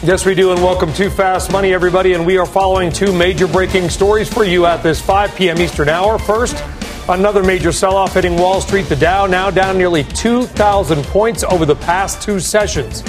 Yes, we do, and welcome to Fast Money, everybody. And we are following two major breaking stories for you at this 5 p.m. Eastern hour. First, another major sell off hitting Wall Street. The Dow now down nearly 2,000 points over the past two sessions.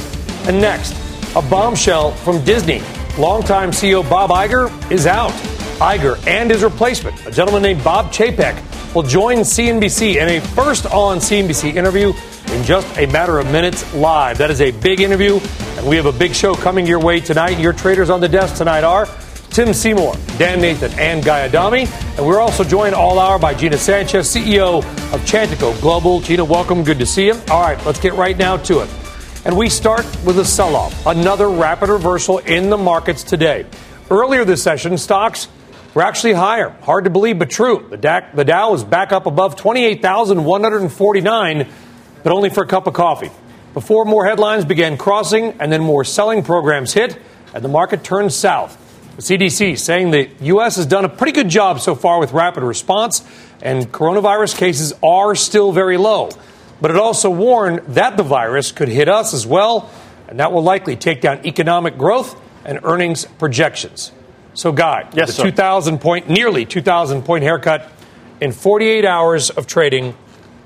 And next, a bombshell from Disney. Longtime CEO Bob Iger is out. Iger and his replacement, a gentleman named Bob Chapek, will join CNBC in a first on CNBC interview in just a matter of minutes live. That is a big interview, and we have a big show coming your way tonight. Your traders on the desk tonight are Tim Seymour, Dan Nathan, and Guy Adami. And we're also joined all hour by Gina Sanchez, CEO of Chantico Global. Gina, welcome. Good to see you. All right, let's get right now to it. And we start with a sell off, another rapid reversal in the markets today. Earlier this session, stocks were actually higher. Hard to believe, but true. The, DAC, the Dow is back up above 28,149 but only for a cup of coffee. Before more headlines began crossing and then more selling programs hit, and the market turned south. The CDC saying the U.S. has done a pretty good job so far with rapid response, and coronavirus cases are still very low. But it also warned that the virus could hit us as well, and that will likely take down economic growth and earnings projections. So, Guy, yes, the 2,000 point, nearly 2,000 point haircut in 48 hours of trading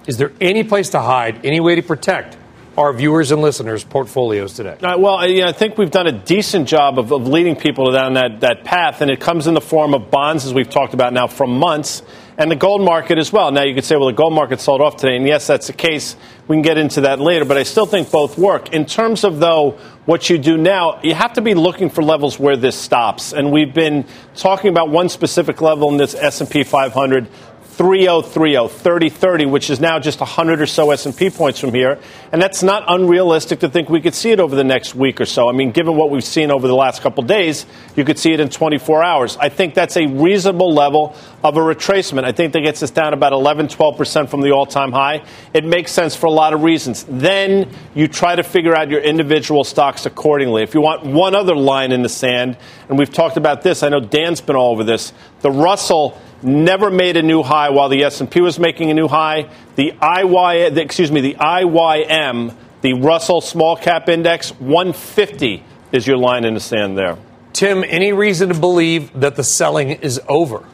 is there any place to hide, any way to protect our viewers and listeners' portfolios today? Uh, well, yeah, I think we've done a decent job of, of leading people down that, that path, and it comes in the form of bonds, as we've talked about now for months, and the gold market as well. Now, you could say, well, the gold market sold off today, and yes, that's the case. We can get into that later, but I still think both work. In terms of, though, what you do now, you have to be looking for levels where this stops. And we've been talking about one specific level in this S&P 500 3030, 3030, which is now just 100 or so S&P points from here. And that's not unrealistic to think we could see it over the next week or so. I mean, given what we've seen over the last couple days, you could see it in 24 hours. I think that's a reasonable level of a retracement. I think that gets us down about 11, 12% from the all-time high. It makes sense for a lot of reasons. Then you try to figure out your individual stocks accordingly. If you want one other line in the sand, and we've talked about this, I know Dan's been all over this, the Russell – never made a new high while the S&P was making a new high. The IY, excuse me, the IYM, the Russell Small Cap Index, 150 is your line in the sand there. Tim, any reason to believe that the selling is over?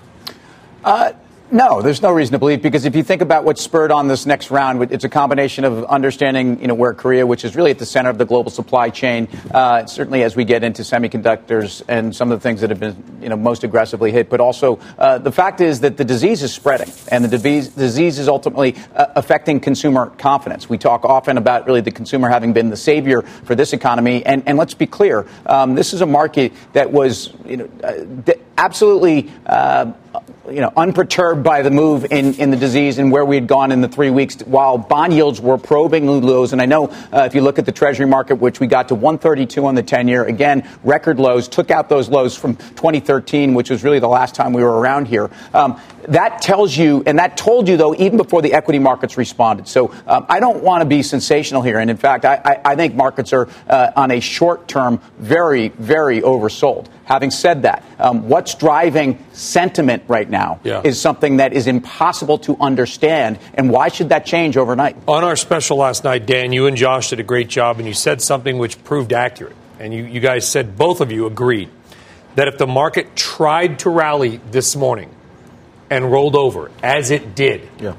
Uh, no, there's no reason to believe because if you think about what spurred on this next round, it's a combination of understanding, you know, where Korea, which is really at the center of the global supply chain, uh, certainly as we get into semiconductors and some of the things that have been, you know, most aggressively hit, but also uh, the fact is that the disease is spreading and the disease, disease is ultimately uh, affecting consumer confidence. We talk often about really the consumer having been the savior for this economy, and, and let's be clear, um, this is a market that was, you know, uh, absolutely uh, you know, unperturbed by the move in, in the disease and where we had gone in the three weeks while bond yields were probing lows. And I know uh, if you look at the Treasury market, which we got to 132 on the 10 year, again, record lows, took out those lows from 2013, which was really the last time we were around here. Um, that tells you, and that told you, though, even before the equity markets responded. So um, I don't want to be sensational here. And in fact, I, I, I think markets are uh, on a short term very, very oversold. Having said that, um, what's driving sentiment right now yeah. is something that is impossible to understand. And why should that change overnight? On our special last night, Dan, you and Josh did a great job, and you said something which proved accurate. And you, you guys said, both of you agreed, that if the market tried to rally this morning and rolled over, as it did, yeah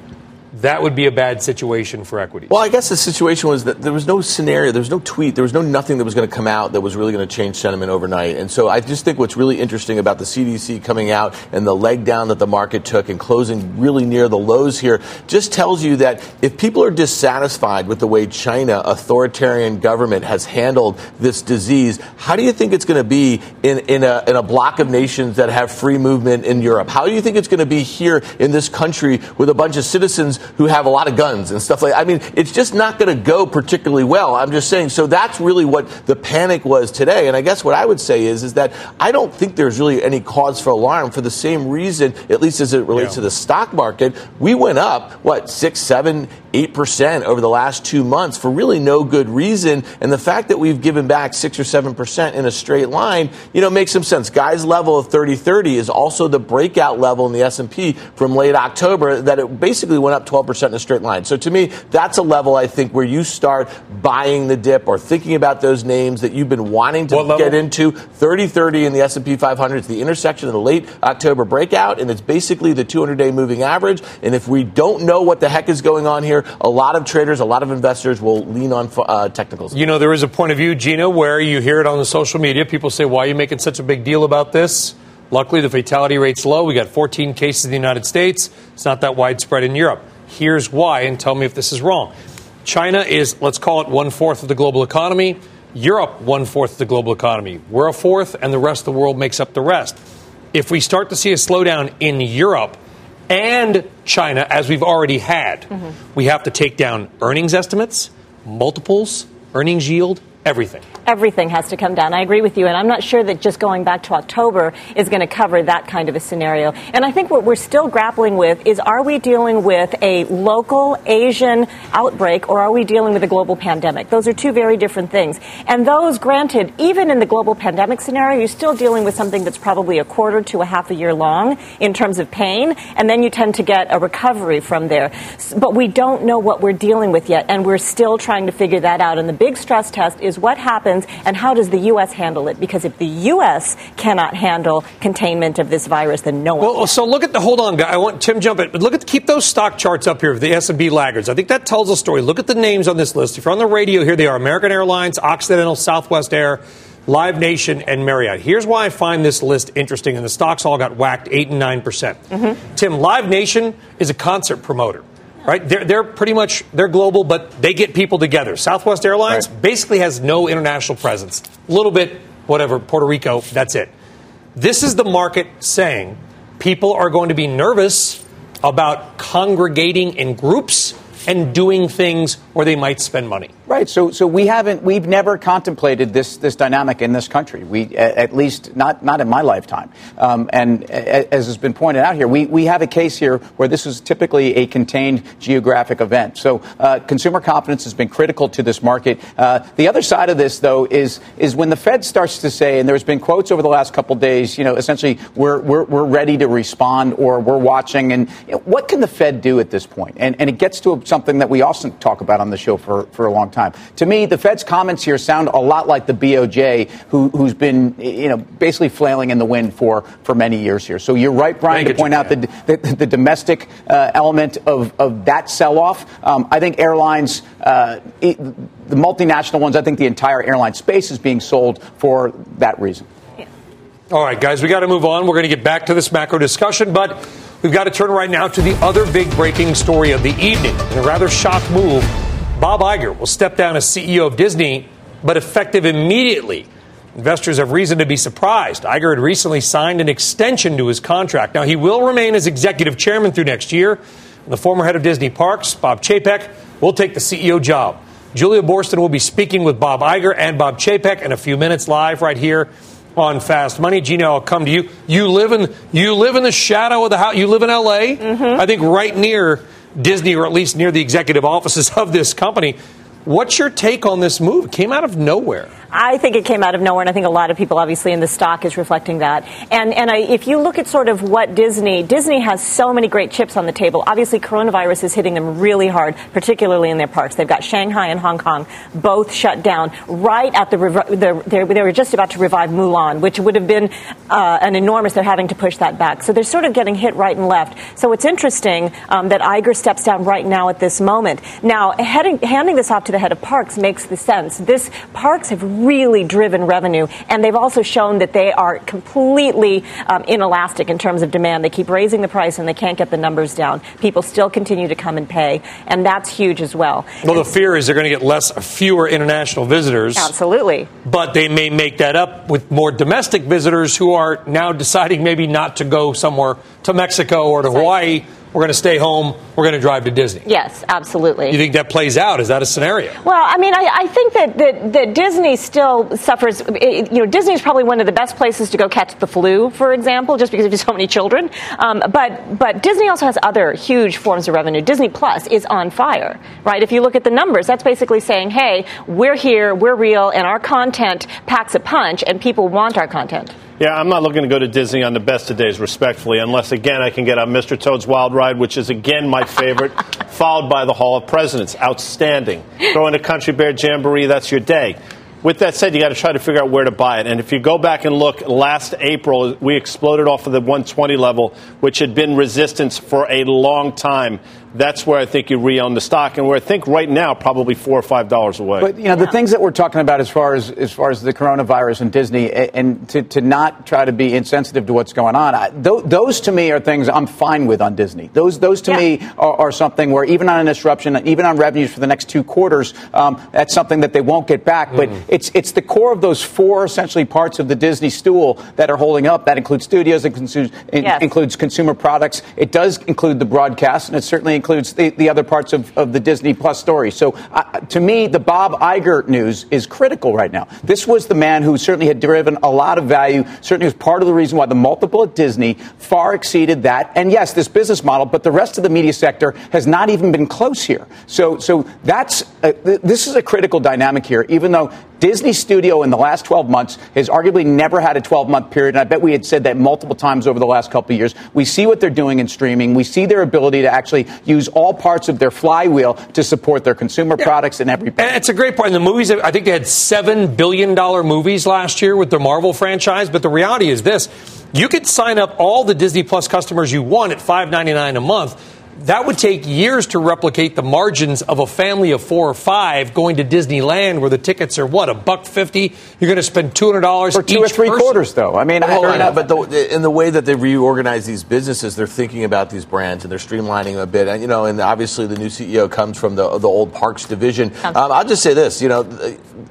that would be a bad situation for equities. Well, I guess the situation was that there was no scenario, there was no tweet, there was no nothing that was going to come out that was really going to change sentiment overnight. And so I just think what's really interesting about the CDC coming out and the leg down that the market took and closing really near the lows here just tells you that if people are dissatisfied with the way China, authoritarian government, has handled this disease, how do you think it's going to be in, in, a, in a block of nations that have free movement in Europe? How do you think it's going to be here in this country with a bunch of citizens who have a lot of guns and stuff like. that. I mean, it's just not going to go particularly well. I'm just saying. So that's really what the panic was today. And I guess what I would say is is that I don't think there's really any cause for alarm for the same reason, at least as it relates yeah. to the stock market. We went up what six, seven, 8% over the last two months for really no good reason. And the fact that we've given back 6 or 7% in a straight line, you know, makes some sense. Guy's level of 3030 is also the breakout level in the S&P from late October that it basically went up 12% in a straight line. So to me, that's a level I think where you start buying the dip or thinking about those names that you've been wanting to get into. 3030 in the S&P 500 is the intersection of the late October breakout and it's basically the 200-day moving average. And if we don't know what the heck is going on here, a lot of traders, a lot of investors will lean on uh, technicals. You know, there is a point of view, Gina, where you hear it on the social media. People say, why are you making such a big deal about this? Luckily, the fatality rate's low. We got 14 cases in the United States. It's not that widespread in Europe. Here's why, and tell me if this is wrong. China is, let's call it one fourth of the global economy. Europe, one fourth of the global economy. We're a fourth, and the rest of the world makes up the rest. If we start to see a slowdown in Europe, and China, as we've already had. Mm-hmm. We have to take down earnings estimates, multiples, earnings yield, everything everything has to come down. I agree with you, and I'm not sure that just going back to October is going to cover that kind of a scenario. And I think what we're still grappling with is are we dealing with a local Asian outbreak or are we dealing with a global pandemic? Those are two very different things. And those, granted, even in the global pandemic scenario, you're still dealing with something that's probably a quarter to a half a year long in terms of pain, and then you tend to get a recovery from there. But we don't know what we're dealing with yet, and we're still trying to figure that out. And the big stress test is what happens and how does the U.S. handle it? Because if the U.S. cannot handle containment of this virus, then no one. Well, can. so look at the hold on, guy. I want Tim jump it, but look at keep those stock charts up here of the S&P laggards. I think that tells a story. Look at the names on this list. If you're on the radio, here they are: American Airlines, Occidental, Southwest Air. Live Nation, and Marriott. Here's why I find this list interesting, and the stocks all got whacked 8 and 9%. percent mm-hmm. Tim, Live Nation is a concert promoter right? They're, they're pretty much they're global, but they get people together. Southwest Airlines right. basically has no international presence. A little bit, whatever, Puerto Rico, that's it. This is the market saying people are going to be nervous about congregating in groups and doing things where they might spend money. Right. So, so we haven't, we've never contemplated this, this dynamic in this country. We, at least not, not in my lifetime. Um, and as has been pointed out here, we, we have a case here where this is typically a contained geographic event. So, uh, consumer confidence has been critical to this market. Uh, the other side of this, though, is, is when the Fed starts to say, and there's been quotes over the last couple days, you know, essentially, we're, we're, we're ready to respond or we're watching. And you know, what can the Fed do at this point? And, and it gets to something that we also talk about on the show for, for a long time time. To me, the Fed's comments here sound a lot like the BOJ, who, who's been, you know, basically flailing in the wind for, for many years here. So you're right, Brian, Thank to point out the, the, the domestic uh, element of, of that sell-off. Um, I think airlines, uh, it, the multinational ones, I think the entire airline space is being sold for that reason. All right, guys, we got to move on. We're going to get back to this macro discussion, but we've got to turn right now to the other big breaking story of the evening. In a rather shock move Bob Iger will step down as CEO of Disney, but effective immediately. Investors have reason to be surprised. Iger had recently signed an extension to his contract. Now, he will remain as executive chairman through next year. The former head of Disney Parks, Bob Chapek, will take the CEO job. Julia Boorstin will be speaking with Bob Iger and Bob Chapek in a few minutes live right here on Fast Money. Gina, I'll come to you. You live in you live in the shadow of the house. You live in L.A. Mm-hmm. I think right near Disney, or at least near the executive offices of this company. What's your take on this move? It came out of nowhere. I think it came out of nowhere, and I think a lot of people, obviously, in the stock is reflecting that. And and I, if you look at sort of what Disney, Disney has so many great chips on the table. Obviously, coronavirus is hitting them really hard, particularly in their parks. They've got Shanghai and Hong Kong both shut down right at the, the they, were just about to revive Mulan, which would have been uh, an enormous. They're having to push that back, so they're sort of getting hit right and left. So it's interesting um, that Iger steps down right now at this moment. Now, heading, handing this off to the head of parks makes the sense. This parks have really driven revenue, and they've also shown that they are completely um, inelastic in terms of demand. They keep raising the price, and they can't get the numbers down. People still continue to come and pay, and that's huge as well. Well, the fear is they're going to get less, fewer international visitors. Absolutely. But they may make that up with more domestic visitors who are now deciding maybe not to go somewhere to Mexico or to Hawaii we're going to stay home, we're going to drive to Disney. Yes, absolutely. You think that plays out? Is that a scenario? Well, I mean, I, I think that, that, that Disney still suffers. You know, Disney is probably one of the best places to go catch the flu, for example, just because of so many children. Um, but but Disney also has other huge forms of revenue. Disney Plus is on fire, right? If you look at the numbers, that's basically saying, hey, we're here, we're real, and our content packs a punch, and people want our content. Yeah, I'm not looking to go to Disney on the best of days, respectfully, unless again I can get on Mr. Toad's Wild Ride, which is again my favorite, followed by the Hall of Presidents. Outstanding. Throw in a Country Bear Jamboree, that's your day. With that said, you got to try to figure out where to buy it. And if you go back and look, last April, we exploded off of the 120 level, which had been resistance for a long time that's where I think you re-own the stock, and where I think right now probably four or five dollars away. But you know the things that we're talking about as far as as far as the coronavirus and Disney, and to, to not try to be insensitive to what's going on, I, th- those to me are things I'm fine with on Disney. Those those to yeah. me are, are, something where even on an disruption, even on revenues for the next two quarters, um, that's something that they won't get back. But mm. it's it's the core of those four essentially parts of the Disney stool that are holding up. That includes studios, it, consu- it yes. includes consumer products, it does include the broadcast, and it certainly includes the, the other parts of, of the Disney Plus story. So uh, to me, the Bob Iger news is critical right now. This was the man who certainly had driven a lot of value, certainly was part of the reason why the multiple at Disney far exceeded that. And yes, this business model, but the rest of the media sector has not even been close here. So, so that's, uh, this is a critical dynamic here, even though Disney Studio in the last 12 months has arguably never had a 12 month period. And I bet we had said that multiple times over the last couple of years. We see what they're doing in streaming. We see their ability to actually use all parts of their flywheel to support their consumer yeah. products and everything. And it's a great point. In the movies, I think they had $7 billion movies last year with the Marvel franchise. But the reality is this you could sign up all the Disney Plus customers you want at $5.99 a month that would take years to replicate the margins of a family of four or five going to Disneyland, where the tickets are what a buck fifty. You're going to spend two hundred dollars for two or three person. quarters, though. I mean, well, I, but the, in the way that they reorganize these businesses, they're thinking about these brands and they're streamlining them a bit. And you know, and obviously the new CEO comes from the the old Parks division. Um, I'll just say this: you know,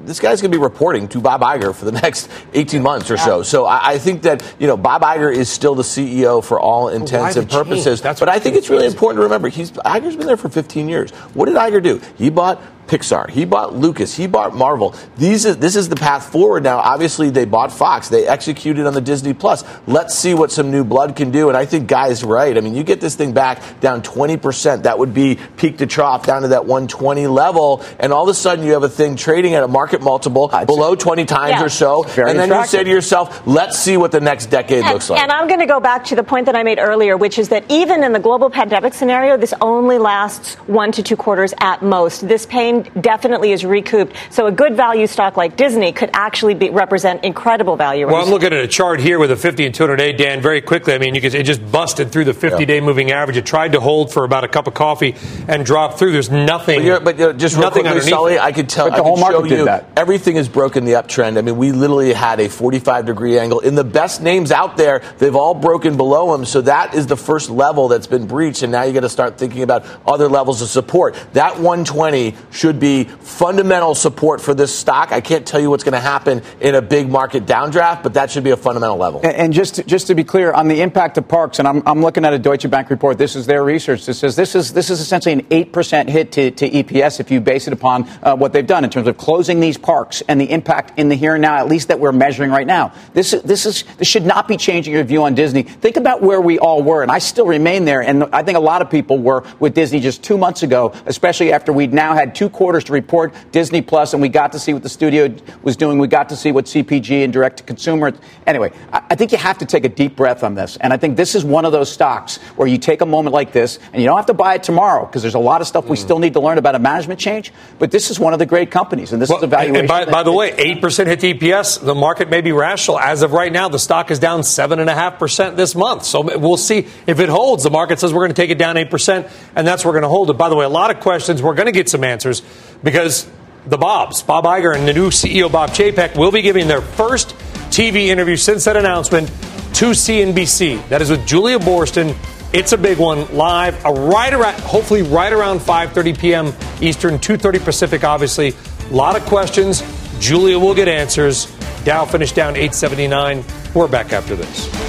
this guy's going to be reporting to Bob Iger for the next eighteen months or yeah. so. So I, I, think that you know Bob Iger is still the CEO for all intents and purposes. That's But I think it's really important to remember he's Iger's been there for 15 years. What did Iger do? He bought Pixar. He bought Lucas. He bought Marvel. These is, this is the path forward now. Obviously, they bought Fox. They executed on the Disney Plus. Let's see what some new blood can do. And I think Guy's right. I mean, you get this thing back down 20%. That would be peak to trough down to that 120 level. And all of a sudden, you have a thing trading at a market multiple I'd below 20 times yeah. or so. Very and then attractive. you say to yourself, let's see what the next decade and, looks like. And I'm going to go back to the point that I made earlier, which is that even in the global pandemic scenario, this only lasts one to two quarters at most. This pain definitely is is recouped. So a good value stock like Disney could actually be, represent incredible value. Well, I'm looking at a chart here with a 50 and 200 day, Dan, very quickly. I mean, you can, it just busted through the 50 day moving average. It tried to hold for about a cup of coffee and dropped through. There's nothing. But, but uh, just nothing quickly, Sully, I could tell. But the I whole market did you, that. Everything is broken the uptrend. I mean, we literally had a 45 degree angle in the best names out there. They've all broken below them. So that is the first level that's been breached. And now you got to start thinking about other levels of support. That 120 should be fundamental support for this stock. I can't tell you what's going to happen in a big market downdraft, but that should be a fundamental level. And, and just to, just to be clear on the impact of parks, and I'm, I'm looking at a Deutsche Bank report. This is their research. This says this is this is essentially an eight percent hit to, to EPS if you base it upon uh, what they've done in terms of closing these parks and the impact in the here and now, at least that we're measuring right now. This this is this should not be changing your view on Disney. Think about where we all were, and I still remain there. And I think a lot of people were with Disney just two months ago, especially after we'd now had two quarters to report Disney Plus, and we got to see what the studio was doing. We got to see what CPG and direct to consumer. Anyway, I think you have to take a deep breath on this. And I think this is one of those stocks where you take a moment like this and you don't have to buy it tomorrow because there's a lot of stuff we mm. still need to learn about a management change. But this is one of the great companies. And this well, is a valuation. by, by the way, 8% hit EPS. The market may be rational. As of right now, the stock is down 7.5% this month. So we'll see if it holds. The market says we're going to take it down 8%, and that's where we're going to hold it. By the way, a lot of questions. We're going to get some answers because the Bobs, Bob Iger and the new CEO Bob Chapek, will be giving their first TV interview since that announcement to CNBC. That is with Julia Boorstin. It's a big one, live, right around, hopefully right around 5:30 p.m. Eastern, 2:30 Pacific. Obviously, a lot of questions. Julia will get answers. Dow finished down 879. We're back after this.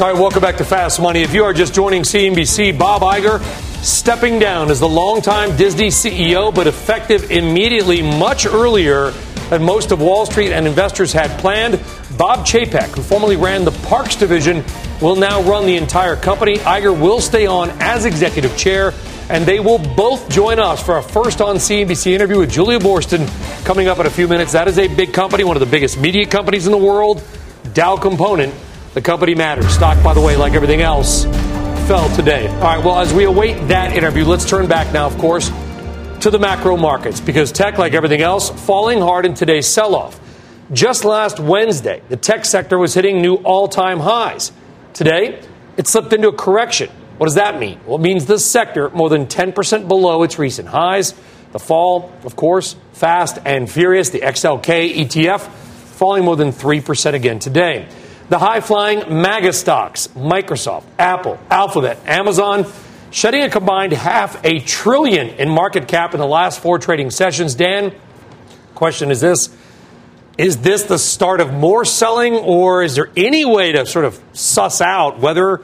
All right, welcome back to Fast Money. If you are just joining CNBC, Bob Iger stepping down as the longtime Disney CEO, but effective immediately, much earlier than most of Wall Street and investors had planned. Bob Chapek, who formerly ran the Parks division, will now run the entire company. Iger will stay on as executive chair, and they will both join us for a first on CNBC interview with Julia Boorstin coming up in a few minutes. That is a big company, one of the biggest media companies in the world. Dow component the company matters. Stock, by the way, like everything else, fell today. All right, well, as we await that interview, let's turn back now, of course, to the macro markets because tech, like everything else, falling hard in today's sell off. Just last Wednesday, the tech sector was hitting new all time highs. Today, it slipped into a correction. What does that mean? Well, it means the sector more than 10% below its recent highs. The fall, of course, fast and furious. The XLK ETF falling more than 3% again today. The high flying MAGA stocks, Microsoft, Apple, Alphabet, Amazon, shedding a combined half a trillion in market cap in the last four trading sessions. Dan, question is this Is this the start of more selling, or is there any way to sort of suss out whether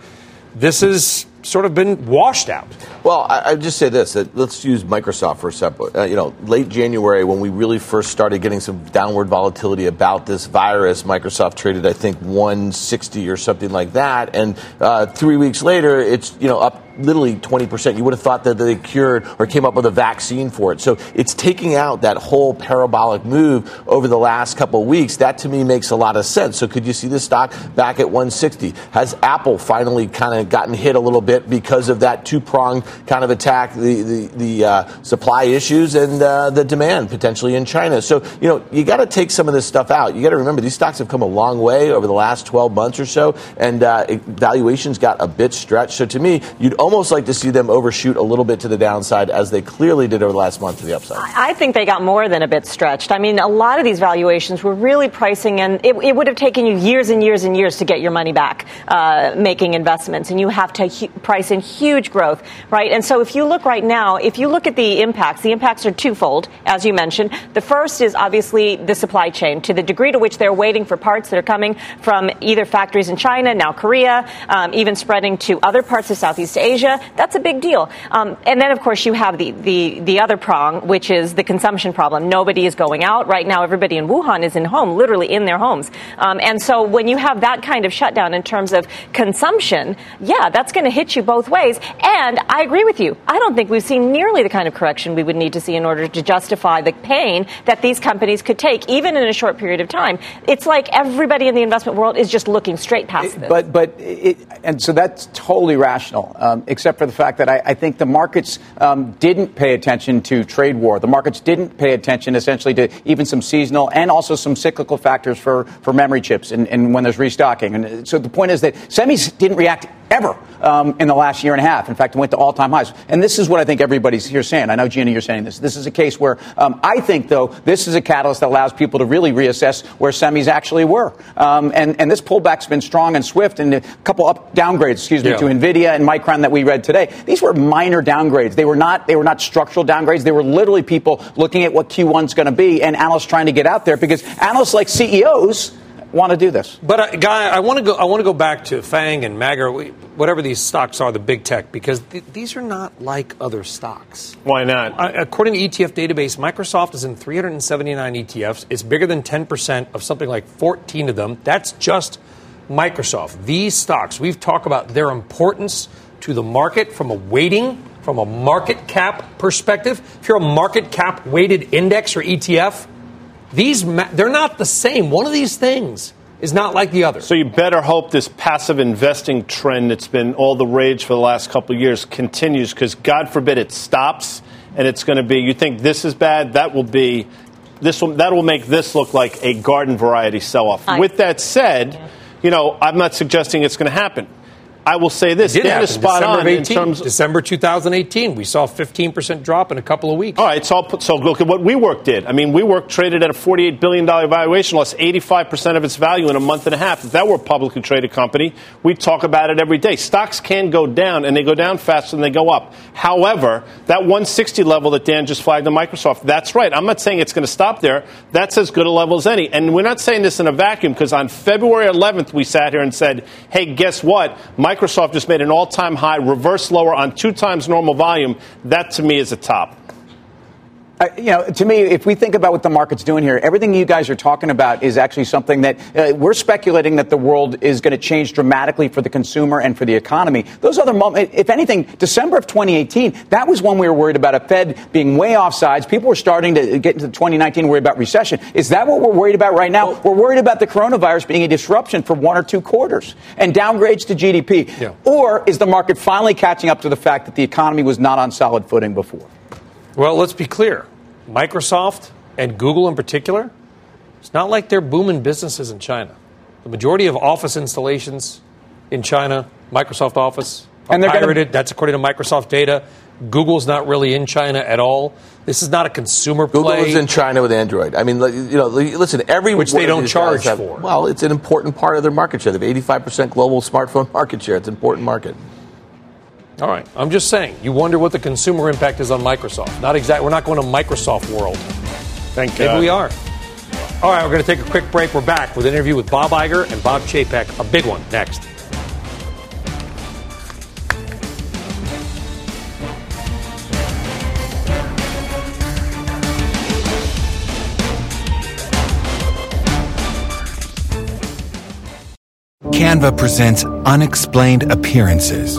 this has sort of been washed out? Well, I, I just say this: that let's use Microsoft for a second. Uh, you know, late January when we really first started getting some downward volatility about this virus, Microsoft traded, I think, 160 or something like that, and uh, three weeks later, it's you know up literally 20%. You would have thought that they cured or came up with a vaccine for it. So it's taking out that whole parabolic move over the last couple of weeks. That to me makes a lot of sense. So could you see the stock back at 160? Has Apple finally kind of gotten hit a little bit because of that two pronged kind of attack, the, the, the uh, supply issues and uh, the demand potentially in China? So, you know, you got to take some of this stuff out. You got to remember these stocks have come a long way over the last 12 months or so, and uh, valuations got a bit stretched. So to me, you'd almost like to see them overshoot a little bit to the downside as they clearly did over the last month to the upside. I think they got more than a bit stretched. I mean, a lot of these valuations were really pricing and it, it would have taken you years and years and years to get your money back uh, making investments. And you have to hu- price in huge growth, right? And so if you look right now, if you look at the impacts, the impacts are twofold, as you mentioned. The first is obviously the supply chain to the degree to which they're waiting for parts that are coming from either factories in China, now Korea, um, even spreading to other parts of Southeast Asia. That's a big deal. Um, and then, of course, you have the, the, the other prong, which is the consumption problem. Nobody is going out. Right now, everybody in Wuhan is in home, literally in their homes. Um, and so when you have that kind of shutdown in terms of consumption, yeah, that's going to hit you both ways. And I agree with you. I don't think we've seen nearly the kind of correction we would need to see in order to justify the pain that these companies could take, even in a short period of time. It's like everybody in the investment world is just looking straight past this. But, but it, and so that's totally rational. Um, except for the fact that I, I think the markets um, didn't pay attention to trade war. The markets didn't pay attention essentially to even some seasonal and also some cyclical factors for, for memory chips and, and when there's restocking. And so the point is that semis didn't react ever um, in the last year and a half. In fact, it went to all time highs. And this is what I think everybody's here saying. I know, Gina, you're saying this. This is a case where um, I think, though, this is a catalyst that allows people to really reassess where semis actually were. Um, and, and this pullback's been strong and swift, and a couple up downgrades, excuse me, yeah. to NVIDIA and Micron that we read today. These were minor downgrades. They were not, they were not structural downgrades. They were literally people looking at what Q1's going to be and analysts trying to get out there because analysts like CEOs want to do this. But uh, guy, I want to go. I want to go back to Fang and MAGA, whatever these stocks are, the big tech, because th- these are not like other stocks. Why not? Uh, according to ETF database, Microsoft is in 379 ETFs. It's bigger than 10 percent of something like 14 of them. That's just Microsoft. These stocks, we've talked about their importance to the market from a weighting, from a market cap perspective. If you're a market cap weighted index or ETF, these they're not the same. One of these things is not like the other. So you better hope this passive investing trend that's been all the rage for the last couple of years continues because God forbid it stops and it's going to be you think this is bad that will be this will that will make this look like a garden variety sell off. With that said, yeah you know, I'm not suggesting it's going to happen. I will say this: Dan is spot December on 18, in terms. December 2018, we saw a 15 percent drop in a couple of weeks. All right, so put, so look at what WeWork did. I mean, WeWork traded at a 48 billion dollar valuation, lost 85 percent of its value in a month and a half. If that were a publicly traded company, we'd talk about it every day. Stocks can go down, and they go down faster than they go up. However, that 160 level that Dan just flagged on Microsoft, that's right. I'm not saying it's going to stop there. That's as good a level as any. And we're not saying this in a vacuum because on February 11th we sat here and said, "Hey, guess what? Microsoft just made an all time high, reverse lower on two times normal volume. That to me is a top. Uh, you know, to me, if we think about what the market's doing here, everything you guys are talking about is actually something that uh, we're speculating that the world is going to change dramatically for the consumer and for the economy. Those other moments, if anything, December of 2018, that was when we were worried about a Fed being way off sides. People were starting to get into 2019 worried about recession. Is that what we're worried about right now? Well, we're worried about the coronavirus being a disruption for one or two quarters and downgrades to GDP. Yeah. Or is the market finally catching up to the fact that the economy was not on solid footing before? Well, let's be clear. Microsoft and Google in particular, it's not like they're booming businesses in China. The majority of office installations in China, Microsoft Office, and they're pirated. Gonna... That's according to Microsoft data. Google's not really in China at all. This is not a consumer play. Google is in China with Android. I mean, you know, listen, every which they don't charge have, for. Well, it's an important part of their market share. They have 85% global smartphone market share. It's an important market. All right. I'm just saying, you wonder what the consumer impact is on Microsoft. Not exactly. We're not going to Microsoft world. Thank you. Maybe God. we are. All right, we're going to take a quick break. We're back with an interview with Bob Iger and Bob Chapek, a big one next. Canva presents unexplained appearances.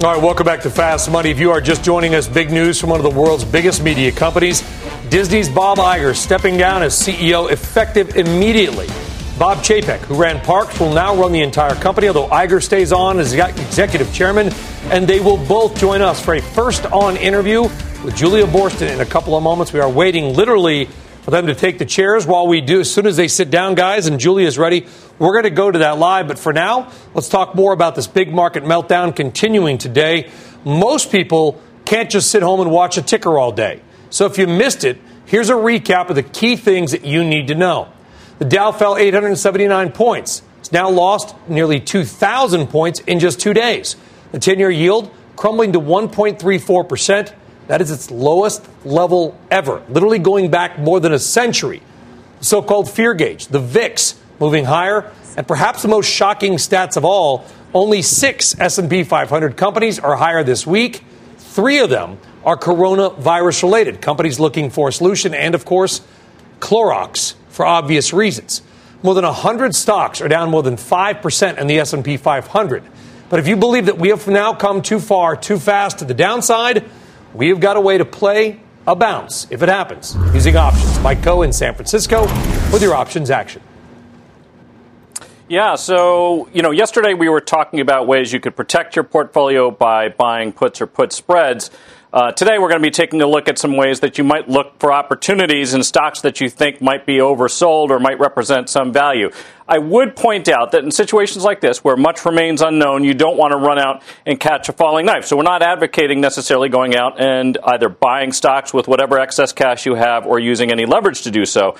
All right, welcome back to Fast Money. If you are just joining us, big news from one of the world's biggest media companies. Disney's Bob Iger stepping down as CEO effective immediately. Bob Chapek, who ran Parks, will now run the entire company, although Iger stays on as executive chairman. And they will both join us for a first on interview with Julia Boorstin in a couple of moments. We are waiting literally for them to take the chairs while we do. As soon as they sit down, guys, and Julia's ready, we're going to go to that live. But for now, let's talk more about this big market meltdown continuing today. Most people can't just sit home and watch a ticker all day. So if you missed it, here's a recap of the key things that you need to know. The Dow fell 879 points. It's now lost nearly 2,000 points in just two days. The 10 year yield crumbling to 1.34%. That is its lowest level ever, literally going back more than a century. The so-called fear gauge, the VIX, moving higher, and perhaps the most shocking stats of all, only 6 S&P 500 companies are higher this week. 3 of them are coronavirus related, companies looking for a solution and of course, Clorox for obvious reasons. More than 100 stocks are down more than 5% in the S&P 500. But if you believe that we have now come too far, too fast to the downside, we have got a way to play a bounce if it happens using options. Mike Khouw in San Francisco with your options action. Yeah, so, you know, yesterday we were talking about ways you could protect your portfolio by buying puts or put spreads. Uh, today, we're going to be taking a look at some ways that you might look for opportunities in stocks that you think might be oversold or might represent some value. I would point out that in situations like this, where much remains unknown, you don't want to run out and catch a falling knife. So we're not advocating necessarily going out and either buying stocks with whatever excess cash you have or using any leverage to do so.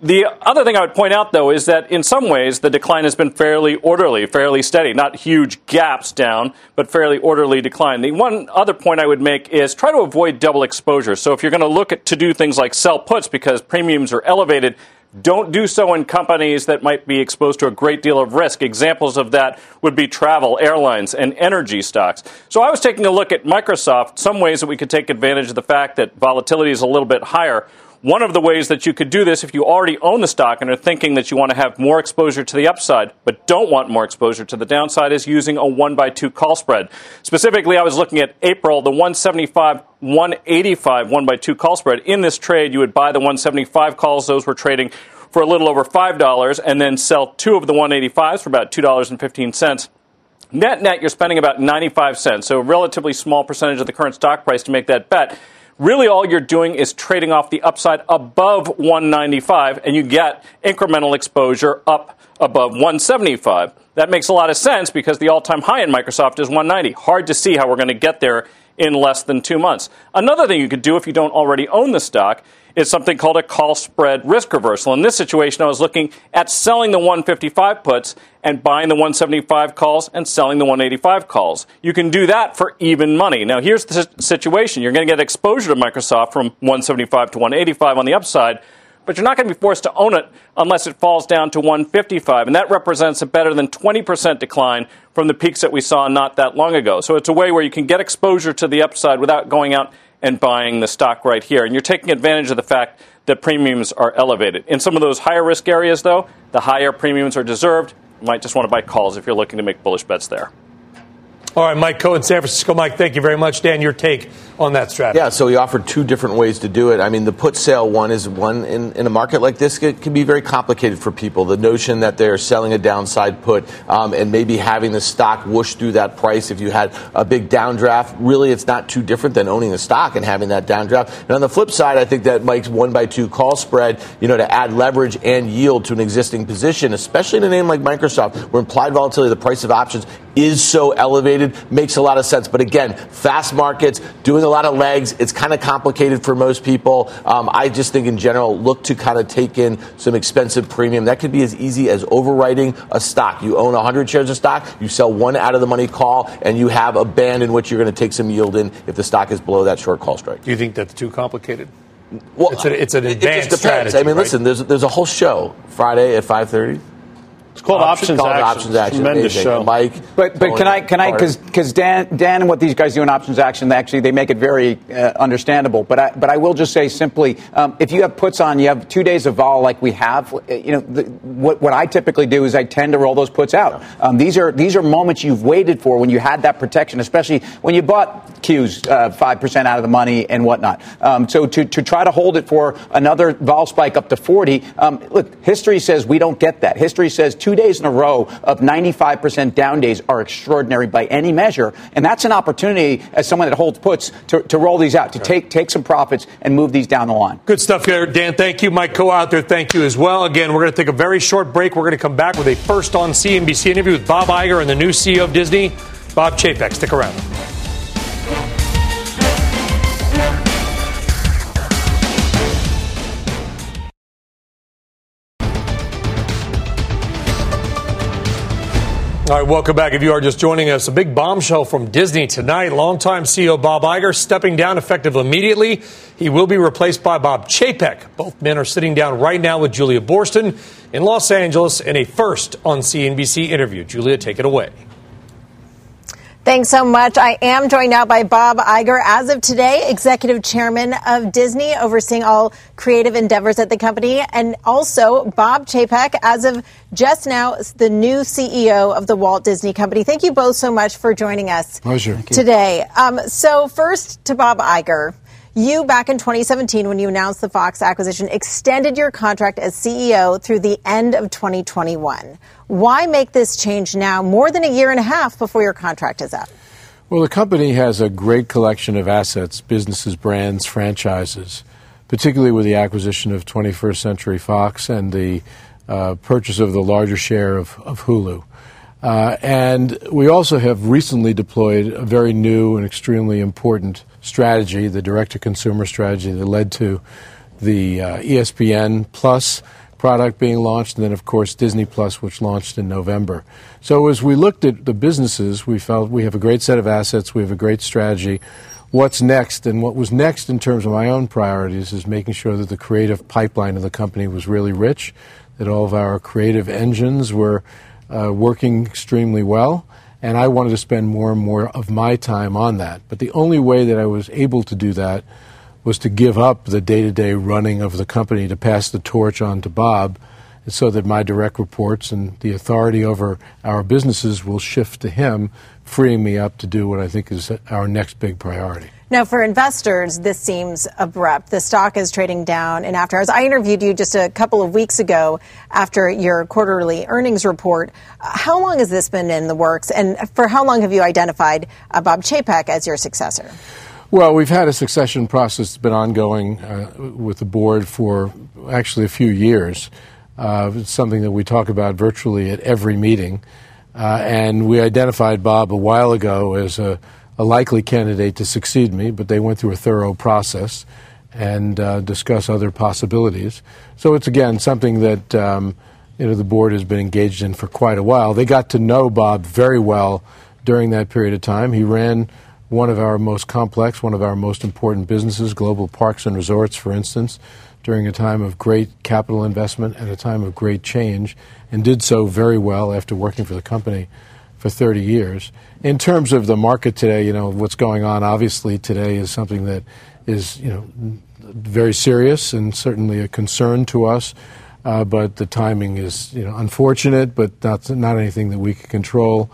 The other thing I would point out, though, is that in some ways the decline has been fairly orderly, fairly steady. Not huge gaps down, but fairly orderly decline. The one other point I would make is try to avoid double exposure. So if you're going to look at, to do things like sell puts because premiums are elevated, don't do so in companies that might be exposed to a great deal of risk. Examples of that would be travel, airlines, and energy stocks. So I was taking a look at Microsoft, some ways that we could take advantage of the fact that volatility is a little bit higher. One of the ways that you could do this if you already own the stock and are thinking that you want to have more exposure to the upside but don't want more exposure to the downside is using a 1 by 2 call spread. Specifically, I was looking at April, the 175 185 1 by 2 call spread. In this trade, you would buy the 175 calls, those were trading for a little over $5 and then sell two of the 185s for about $2.15. Net net, you're spending about 95 cents, so a relatively small percentage of the current stock price to make that bet really all you're doing is trading off the upside above 195 and you get incremental exposure up above 175. That makes a lot of sense because the all-time high in Microsoft is 190. Hard to see how we're going to get there in less than 2 months. Another thing you could do if you don't already own the stock is something called a call spread risk reversal. In this situation, I was looking at selling the 155 puts and buying the 175 calls and selling the 185 calls. You can do that for even money. Now, here's the situation you're going to get exposure to Microsoft from 175 to 185 on the upside, but you're not going to be forced to own it unless it falls down to 155. And that represents a better than 20% decline from the peaks that we saw not that long ago. So it's a way where you can get exposure to the upside without going out and buying the stock right here. And you're taking advantage of the fact that premiums are elevated. In some of those higher risk areas, though, the higher premiums are deserved. You might just want to buy calls if you're looking to make bullish bets there. All right, Mike in San Francisco. Mike, thank you very much. Dan, your take on that strategy. Yeah, so he offered two different ways to do it. I mean, the put sale one is one in, in a market like this it can be very complicated for people. The notion that they're selling a downside put um, and maybe having the stock whoosh through that price if you had a big downdraft, really it's not too different than owning a stock and having that downdraft. And on the flip side, I think that Mike's one by two call spread, you know, to add leverage and yield to an existing position, especially in a name like Microsoft, where implied volatility, the price of options is so elevated makes a lot of sense. But again, fast markets, doing a lot of legs, it's kind of complicated for most people. Um, I just think in general, look to kind of take in some expensive premium. That could be as easy as overwriting a stock. You own 100 shares of stock, you sell one out of the money call, and you have a band in which you're going to take some yield in if the stock is below that short call strike. Do you think that's too complicated? Well, it's, a, it's an advanced it just depends. strategy. I mean, right? listen, there's there's a whole show Friday at 5:30. It's called Options, called Action. Options Action. Tremendous Amazing. show. Mike, But but can I can I Carter. because Dan Dan and what these guys do in options action they actually they make it very uh, understandable. But I but I will just say simply um, if you have puts on you have two days of vol like we have uh, you know the, what what I typically do is I tend to roll those puts out. Um, these are these are moments you've waited for when you had that protection, especially when you bought Qs five percent out of the money and whatnot. Um, so to to try to hold it for another vol spike up to forty. Um, look, history says we don't get that. History says two days in a row of 95% down days are extraordinary by any measure. And that's an opportunity as someone that holds puts to, to roll these out, to take, take some profits and move these down the line. Good stuff there, Dan. Thank you. Mike Khouw out there, thank you as well. Again, we're going to take a very short break. We're going to come back with a first on CNBC interview with Bob Iger and the new CEO of Disney, Bob Chapek. Stick around. All right, welcome back. If you are just joining us, a big bombshell from Disney tonight. Longtime CEO Bob Iger stepping down effective immediately. He will be replaced by Bob Chapek. Both men are sitting down right now with Julia Boorstin in Los Angeles in a first on CNBC interview. Julia, take it away. Thanks so much. I am joined now by Bob Iger, as of today, executive chairman of Disney, overseeing all creative endeavors at the company, and also Bob Chapek, as of just now, the new CEO of the Walt Disney Company. Thank you both so much for joining us Pleasure. today. Um, so, first to Bob Iger. You, back in 2017, when you announced the Fox acquisition, extended your contract as CEO through the end of 2021. Why make this change now, more than a year and a half before your contract is up? Well, the company has a great collection of assets, businesses, brands, franchises, particularly with the acquisition of 21st Century Fox and the uh, purchase of the larger share of, of Hulu. Uh, and we also have recently deployed a very new and extremely important strategy, the direct to consumer strategy that led to the uh, ESPN Plus product being launched, and then, of course, Disney Plus, which launched in November. So, as we looked at the businesses, we felt we have a great set of assets, we have a great strategy. What's next? And what was next in terms of my own priorities is making sure that the creative pipeline of the company was really rich, that all of our creative engines were uh, working extremely well and I wanted to spend more and more of my time on that. But the only way that I was able to do that was to give up the day to day running of the company to pass the torch on to Bob so that my direct reports and the authority over our businesses will shift to him, freeing me up to do what I think is our next big priority. Now, for investors, this seems abrupt. The stock is trading down and after hours. I interviewed you just a couple of weeks ago after your quarterly earnings report. How long has this been in the works, and for how long have you identified uh, Bob Chapek as your successor? Well, we've had a succession process that's been ongoing uh, with the board for actually a few years. Uh, it's something that we talk about virtually at every meeting. Uh, and we identified Bob a while ago as a a likely candidate to succeed me, but they went through a thorough process and uh, discuss other possibilities. So it's again something that um, you know the board has been engaged in for quite a while. They got to know Bob very well during that period of time. He ran one of our most complex, one of our most important businesses, Global Parks and Resorts, for instance, during a time of great capital investment and a time of great change, and did so very well after working for the company for 30 years. In terms of the market today, you know, what's going on obviously today is something that is, you know, very serious and certainly a concern to us. Uh, but the timing is, you know, unfortunate, but not, not anything that we can control.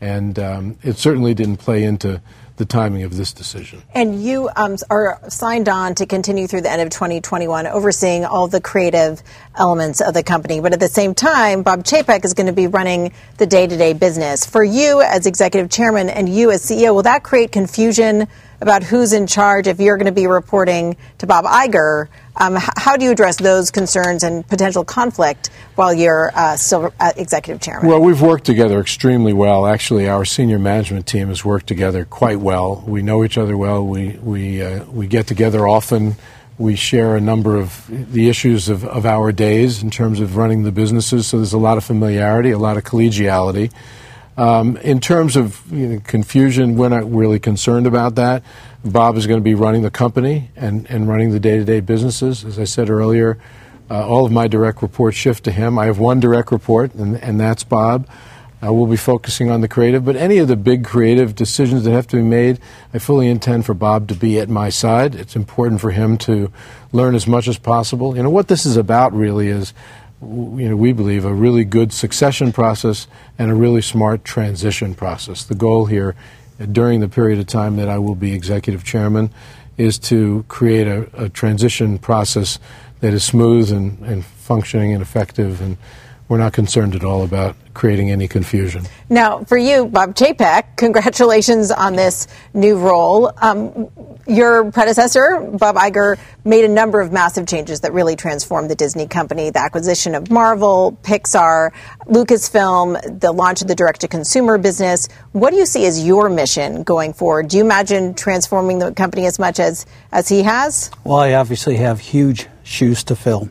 And um, it certainly didn't play into the timing of this decision. And you um, are signed on to continue through the end of 2021, overseeing all the creative elements of the company. But at the same time, Bob Chapek is going to be running the day to day business. For you as executive chairman and you as CEO, will that create confusion about who's in charge if you're going to be reporting to Bob Iger? Um, how do you address those concerns and potential conflict while you're uh, still uh, executive chairman? Well, we've worked together extremely well. Actually, our senior management team has worked together quite well. We know each other well. We we uh, we get together often. We share a number of the issues of, of our days in terms of running the businesses. So there's a lot of familiarity, a lot of collegiality. Um, in terms of you know, confusion, we're not really concerned about that. Bob is going to be running the company and, and running the day to day businesses. As I said earlier, uh, all of my direct reports shift to him. I have one direct report, and, and that's Bob. Uh, we'll be focusing on the creative, but any of the big creative decisions that have to be made, I fully intend for Bob to be at my side. It's important for him to learn as much as possible. You know, what this is about really is you know, we believe a really good succession process and a really smart transition process. The goal here, during the period of time that I will be executive chairman, is to create a, a transition process that is smooth and, and functioning and effective and we're not concerned at all about creating any confusion. Now, for you, Bob Chapek, congratulations on this new role. Um, your predecessor, Bob Iger, made a number of massive changes that really transformed the Disney company the acquisition of Marvel, Pixar, Lucasfilm, the launch of the direct to consumer business. What do you see as your mission going forward? Do you imagine transforming the company as much as, as he has? Well, I obviously have huge shoes to fill.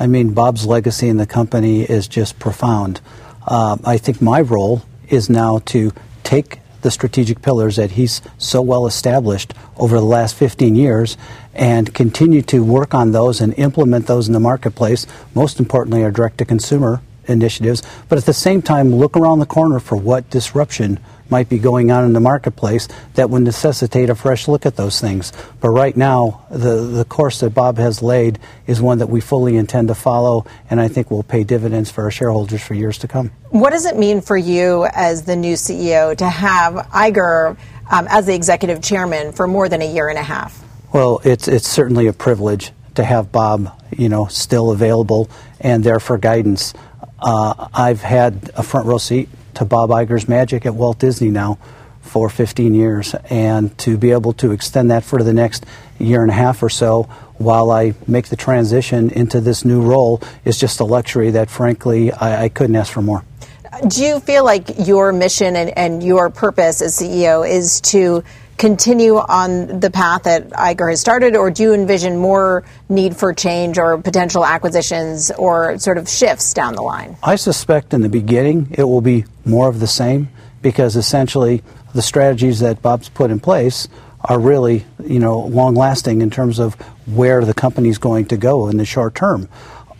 I mean, Bob's legacy in the company is just profound. Uh, I think my role is now to take the strategic pillars that he's so well established over the last 15 years and continue to work on those and implement those in the marketplace. Most importantly, our direct to consumer initiatives, but at the same time, look around the corner for what disruption might be going on in the marketplace that would necessitate a fresh look at those things. But right now, the, the course that Bob has laid is one that we fully intend to follow, and I think will pay dividends for our shareholders for years to come. What does it mean for you as the new CEO to have Iger um, as the executive chairman for more than a year and a half? Well, it's it's certainly a privilege to have Bob, you know, still available and there for guidance. Uh, I've had a front row seat to Bob Iger's magic at Walt Disney now for 15 years, and to be able to extend that for the next year and a half or so while I make the transition into this new role is just a luxury that, frankly, I, I couldn't ask for more. Do you feel like your mission and, and your purpose as CEO is to continue on the path that Iger has started, or do you envision more need for change or potential acquisitions or sort of shifts down the line? I suspect in the beginning it will be more of the same because essentially the strategies that Bob's put in place are really, you know, long lasting in terms of where the company's going to go in the short term.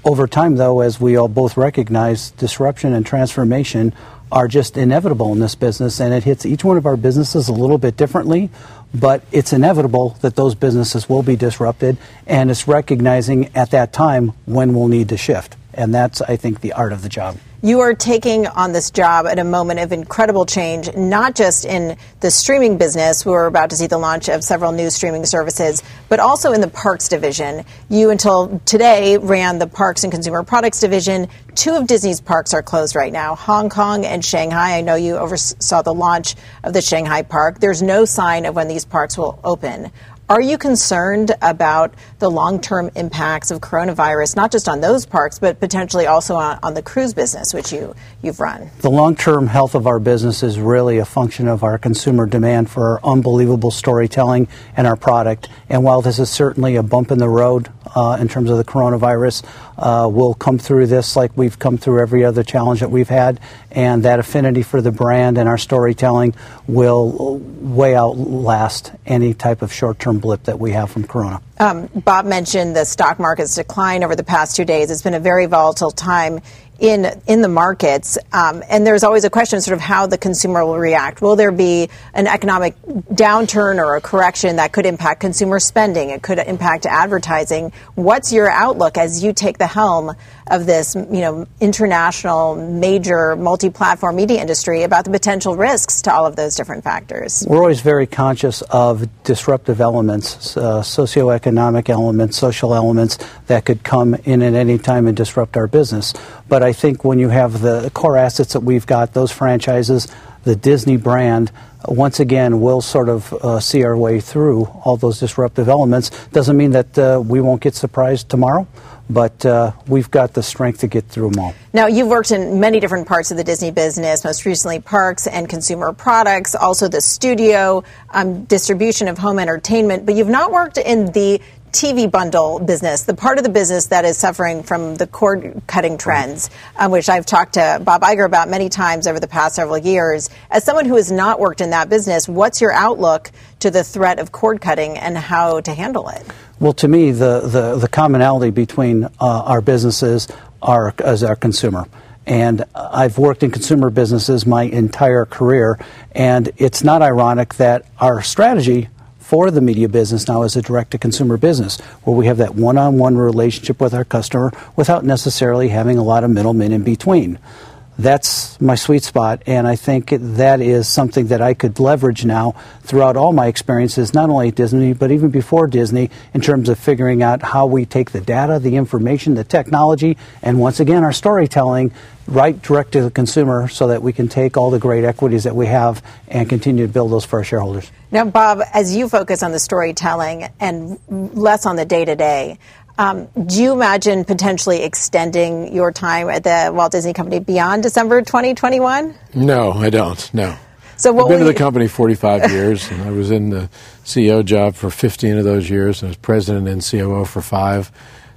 Over time, though, as we all both recognize, disruption and transformation are just inevitable in this business, and it hits each one of our businesses a little bit differently. But it's inevitable that those businesses will be disrupted, and it's recognizing at that time when we'll need to shift. And that's, I think, the art of the job. You are taking on this job at a moment of incredible change, not just in the streaming business. We're about to see the launch of several new streaming services, but also in the parks division. You, until today, ran the parks and consumer products division. Two of Disney's parks are closed right now Hong Kong and Shanghai. I know you oversaw the launch of the Shanghai park. There's no sign of when these parks will open. Are you concerned about the long term impacts of coronavirus, not just on those parks, but potentially also on, on the cruise business, which you, you've run? The long term health of our business is really a function of our consumer demand for unbelievable storytelling and our product. And while this is certainly a bump in the road uh, in terms of the coronavirus, uh, we'll come through this like we've come through every other challenge that we've had, and that affinity for the brand and our storytelling will way outlast any type of short term blip that we have from Corona. Um, Bob mentioned the stock market's decline over the past two days. It's been a very volatile time in in the markets, um, and there's always a question, sort of how the consumer will react. Will there be an economic downturn or a correction that could impact consumer spending? It could impact advertising. What's your outlook as you take the helm of this, you know, international, major, multi-platform media industry about the potential risks to all of those different factors? We're always very conscious of disruptive elements, uh, socioeconomic elements, social elements that could come in at any time and disrupt our business. But I think when you have the core assets that we've got, those franchises, the Disney brand, once again, we'll sort of uh, see our way through all those disruptive elements. Doesn't mean that uh, we won't get surprised tomorrow, but uh, we've got the strength to get through them all. Now, you've worked in many different parts of the Disney business, most recently parks and consumer products, also the studio, um, distribution of home entertainment, but you've not worked in the TV bundle business, the part of the business that is suffering from the cord cutting trends, um, which I've talked to Bob Iger about many times over the past several years. As someone who has not worked in that business, what's your outlook to the threat of cord cutting and how to handle it? Well, to me, the, the, the commonality between uh, our businesses are as our consumer. And I've worked in consumer businesses my entire career, and it's not ironic that our strategy for the media business now is a direct to consumer business where we have that one on one relationship with our customer without necessarily having a lot of middlemen in between. That's my sweet spot, and I think that is something that I could leverage now throughout all my experiences, not only at Disney, but even before Disney, in terms of figuring out how we take the data, the information, the technology, and once again, our storytelling right direct to the consumer so that we can take all the great equities that we have and continue to build those for our shareholders. Now, Bob, as you focus on the storytelling and less on the day to day, Um, do you imagine potentially extending your time at the Walt Disney Company beyond December 2021? No, I don't. No. So what I've been to the company 45 years, and I was in the CEO job for 15 of those years. And I was president and COO for five.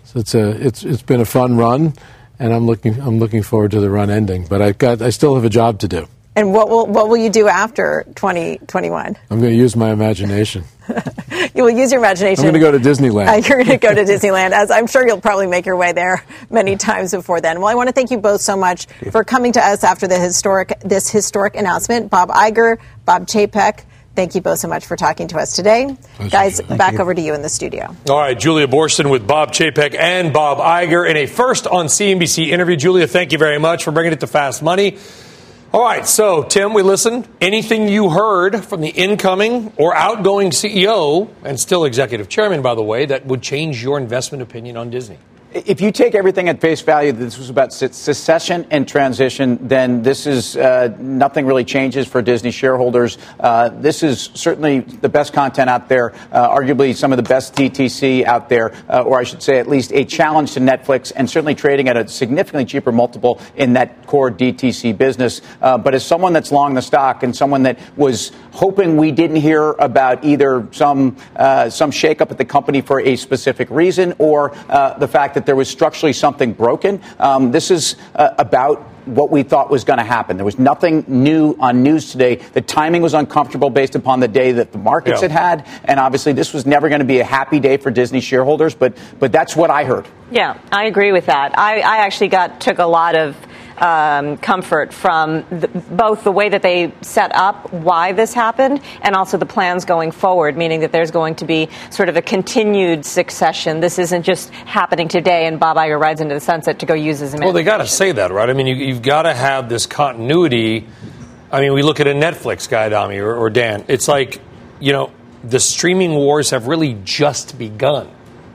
So it's a it's it's been a fun run, and I'm looking I'm looking forward to the run ending. But I've got I still have a job to do. And what will what will you do after 2021? I'm going to use my imagination. you will use your imagination. I'm going to go to Disneyland. Uh, you're going to go to Disneyland, as I'm sure you'll probably make your way there many times before then. Well, I want to thank you both so much for coming to us after the historic this historic announcement. Bob Iger, Bob Chapek. Thank you both so much for talking to us today. Pleasure. Guys, Thank back you. over to you in the studio. All right, Julia Boorstin with Bob Chapek and Bob Iger in a first on CNBC interview. Julia, thank you very much for bringing it to Fast Money. All right, so Tim, we listened. Anything you heard from the incoming or outgoing CEO and still executive chairman, by the way, that would change your investment opinion on Disney? If you take everything at face value, this was about se- secession and transition, then this is uh, nothing really changes for Disney shareholders. Uh, this is certainly the best content out there, uh, arguably some of the best DTC out there, uh, or I should say at least a challenge to Netflix, and certainly trading at a significantly cheaper multiple in that core DTC business. Uh, but as someone that's long the stock and someone that was hoping we didn't hear about either some uh, some shakeup at the company for a specific reason or the fact that there was structurally something broken. Um, this is uh, about what we thought was going to happen. There was nothing new on news today. The timing was uncomfortable based upon the day that the markets Yeah. had had, and obviously this was never going to be a happy day for Disney shareholders. But but that's what I heard. Yeah, I agree with that. I, I actually got took a lot of um, comfort from the, both the way that they set up why this happened and also the plans going forward, meaning that there's going to be sort of a continued succession. This isn't just happening today and Bob Iger rides into the sunset to go use his image. Well, they got to say that, right? I mean, you, you've got to have this continuity. I mean, we look at a Netflix guy, Dami or, or Dan. It's like, you know, the streaming wars have really just begun.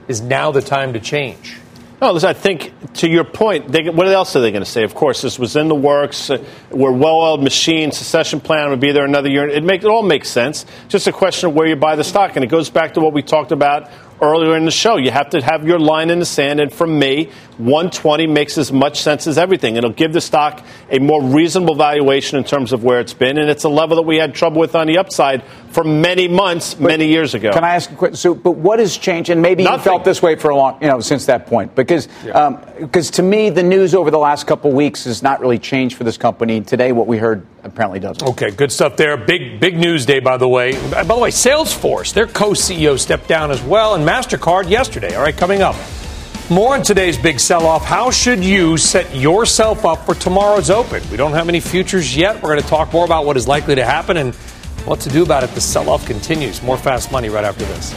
Is now the time to change? No, listen, I think to your point, they, what else are they going to say? Of course, this was in the works. Uh, we're well-oiled machine. Secession plan would be there another year. It, make, it all makes sense. Just a question of where you buy the stock, and it goes back to what we talked about earlier in the show. You have to have your line in the sand, and for me, 120 makes as much sense as everything. It'll give the stock a more reasonable valuation in terms of where it's been, and it's a level that we had trouble with on the upside for many months, many years ago. Can I ask a quick? So, but what has changed? And maybe you Nothing. felt this way for a long, you know, since that point. Because, um, because to me, the news over the last couple of weeks has not really changed for this company. Today, what we heard apparently doesn't. Okay, good stuff there. Big, big news day, by the way. By the way, Salesforce, their co-CEO stepped down as well, and Mastercard yesterday. All right, coming up. More on today's big sell-off. How should you set yourself up for tomorrow's open? We don't have any futures yet. We're going to talk more about what is likely to happen and what to do about it. The sell-off continues. More fast money right after this.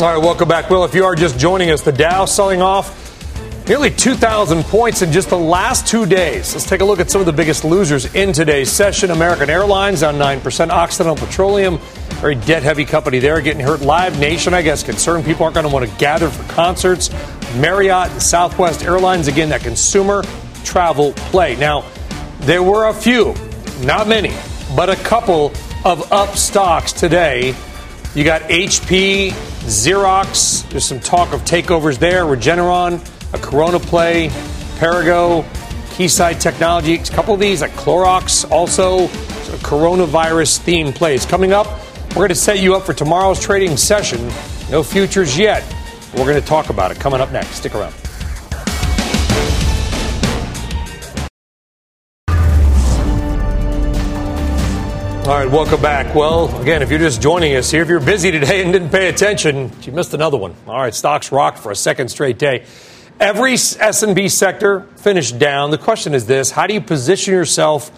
All right, welcome back. Will, if you are just joining us, the Dow selling off nearly 2,000 points in just the last two days. Let's take a look at some of the biggest losers in today's session. American Airlines down 9%. Occidental Petroleum, very debt heavy company there, getting hurt. Live Nation, I guess, concerned people aren't going to want to gather for concerts. Marriott and Southwest Airlines, again, that consumer travel play. Now, there were a few, not many, but a couple of up stocks today. You got HP, Xerox. There's some talk of takeovers there. Regeneron, a Corona play, Perrigo, Keysight Technology. A couple of these, like Clorox, also coronavirus themed plays. Coming up, we're going to set you up for tomorrow's trading session. No futures yet. We're going to talk about it coming up next. Stick around. All right, welcome back. Well, again, if you're just joining us here, if you're busy today and didn't pay attention, you missed another one. All right, stocks rocked for a second straight day. Every S&P sector finished down. The question is this: How do you position yourself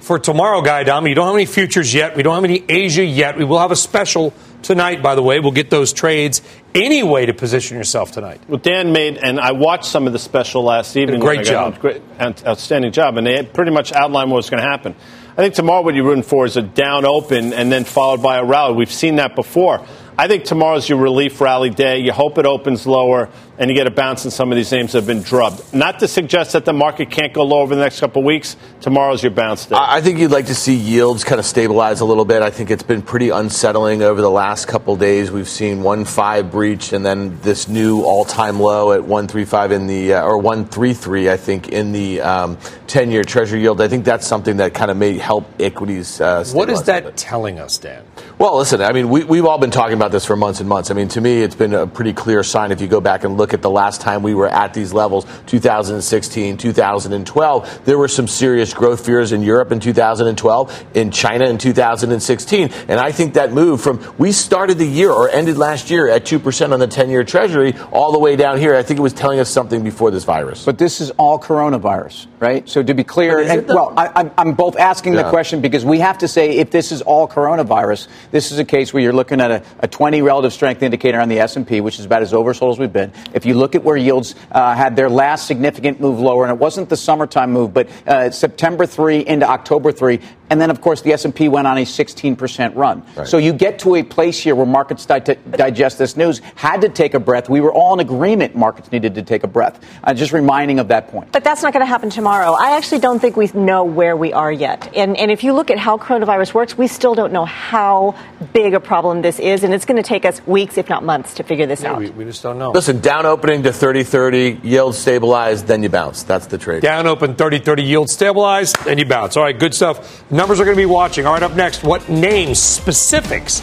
for tomorrow, Guy Dom? You don't have any futures yet. We don't have any Asia yet. We will have a special tonight, by the way. We'll get those trades. Any way to position yourself tonight? Well, Dan made, and I watched some of the special last evening. great when I got job. Great, outstanding job, and they pretty much outlined what was going to happen. I think tomorrow what you're rooting for is a down open and then followed by a rally. We've seen that before. I think tomorrow's your relief rally day. You hope it opens lower and you get a bounce in some of these names that have been drubbed. Not to suggest that the market can't go low over the next couple of weeks. Tomorrow's your bounce day. I I think you'd like to see yields kind of stabilize a little bit. I think it's been pretty unsettling over the last couple of days. We've seen one five breached, and then this new all-time low at one three five in the uh, or one three three, I think, in the um, ten-year Treasury yield. I think that's something that kind of may help equities. Uh, What is stabilize a that bit. telling us, Dan? Well, listen, I mean, we, we've all been talking about this for months and months. I mean, to me, it's been a pretty clear sign if you go back and look at the last time we were at these levels, 2016, 2012, there were some serious growth fears in Europe in 2012, in China in 2016. And I think that move from we started the year or ended last year at 2% on the 10 year Treasury all the way down here, I think it was telling us something before this virus. But this is all coronavirus, right? So to be clear, and, well, I, am both asking yeah. the question because we have to say if this is all coronavirus, this is a case where you're looking at a, a 20 relative strength indicator on the S&P, which is about as oversold as we've been. If you look at where yields uh, had their last significant move lower, and it wasn't the summertime move, but uh, September 3 into October 3, and then of course the S&P went on a 16% run. Right. So you get to a place here where markets di- digest this news, had to take a breath. We were all in agreement markets needed to take a breath. Uh, just reminding of that point. But that's not going to happen tomorrow. I actually don't think we know where we are yet. And, and if you look at how coronavirus works, we still don't know how big a problem this is, and it's going to take us weeks, if not months, to figure this yeah, out. We, we, just don't know. Listen, down opening to 30-30, yield stabilized, then you bounce. That's the trade. Down open 30-30, yield stabilized, then you bounce. All right, good stuff. Numbers are going to be watching. All right, up next, what names, specifics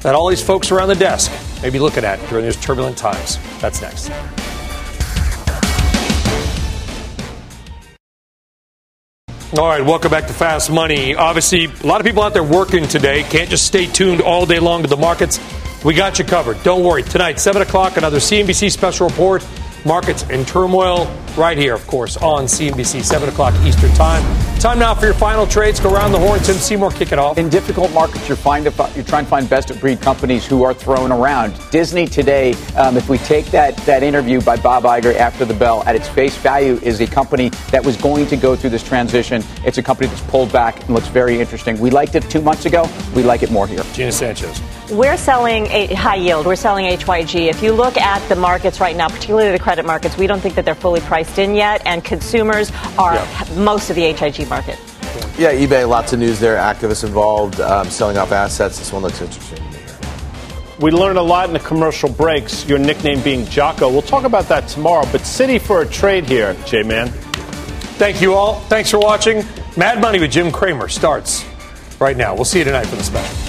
that all these folks around the desk may be looking at during these turbulent times. That's next. All right, welcome back to Fast Money. Obviously, a lot of people out there working today can't just stay tuned all day long to the markets. We got you covered. Don't worry. Tonight, 7 o'clock, another CNBC special report markets in turmoil right here, of course, on CNBC, 7 o'clock Eastern Time. Time now for your final trades. Go around the horn. Tim Seymour, kick it off. In difficult markets, you're, find, you're trying to find best of breed companies who are thrown around. Disney today, um, if we take that, that interview by Bob Iger after the bell, at its face value is a company that was going to go through this transition. It's a company that's pulled back and looks very interesting. We liked it two months ago. We like it more here. Gina Sanchez. We're selling a high yield. We're selling HYG. If you look at the markets right now, particularly the credit markets, we don't think that they're fully priced in yet, and consumers are yeah. most of the HIG market. Yeah, eBay, lots of news there. Activists involved, um, selling off assets. This one looks interesting. We learned a lot in the commercial breaks, your nickname being Jocko. We'll talk about that tomorrow, but Citi for a trade here, J Man. Thank you all. Thanks for watching. Mad Money with Jim Cramer starts right now. We'll see you tonight for the special.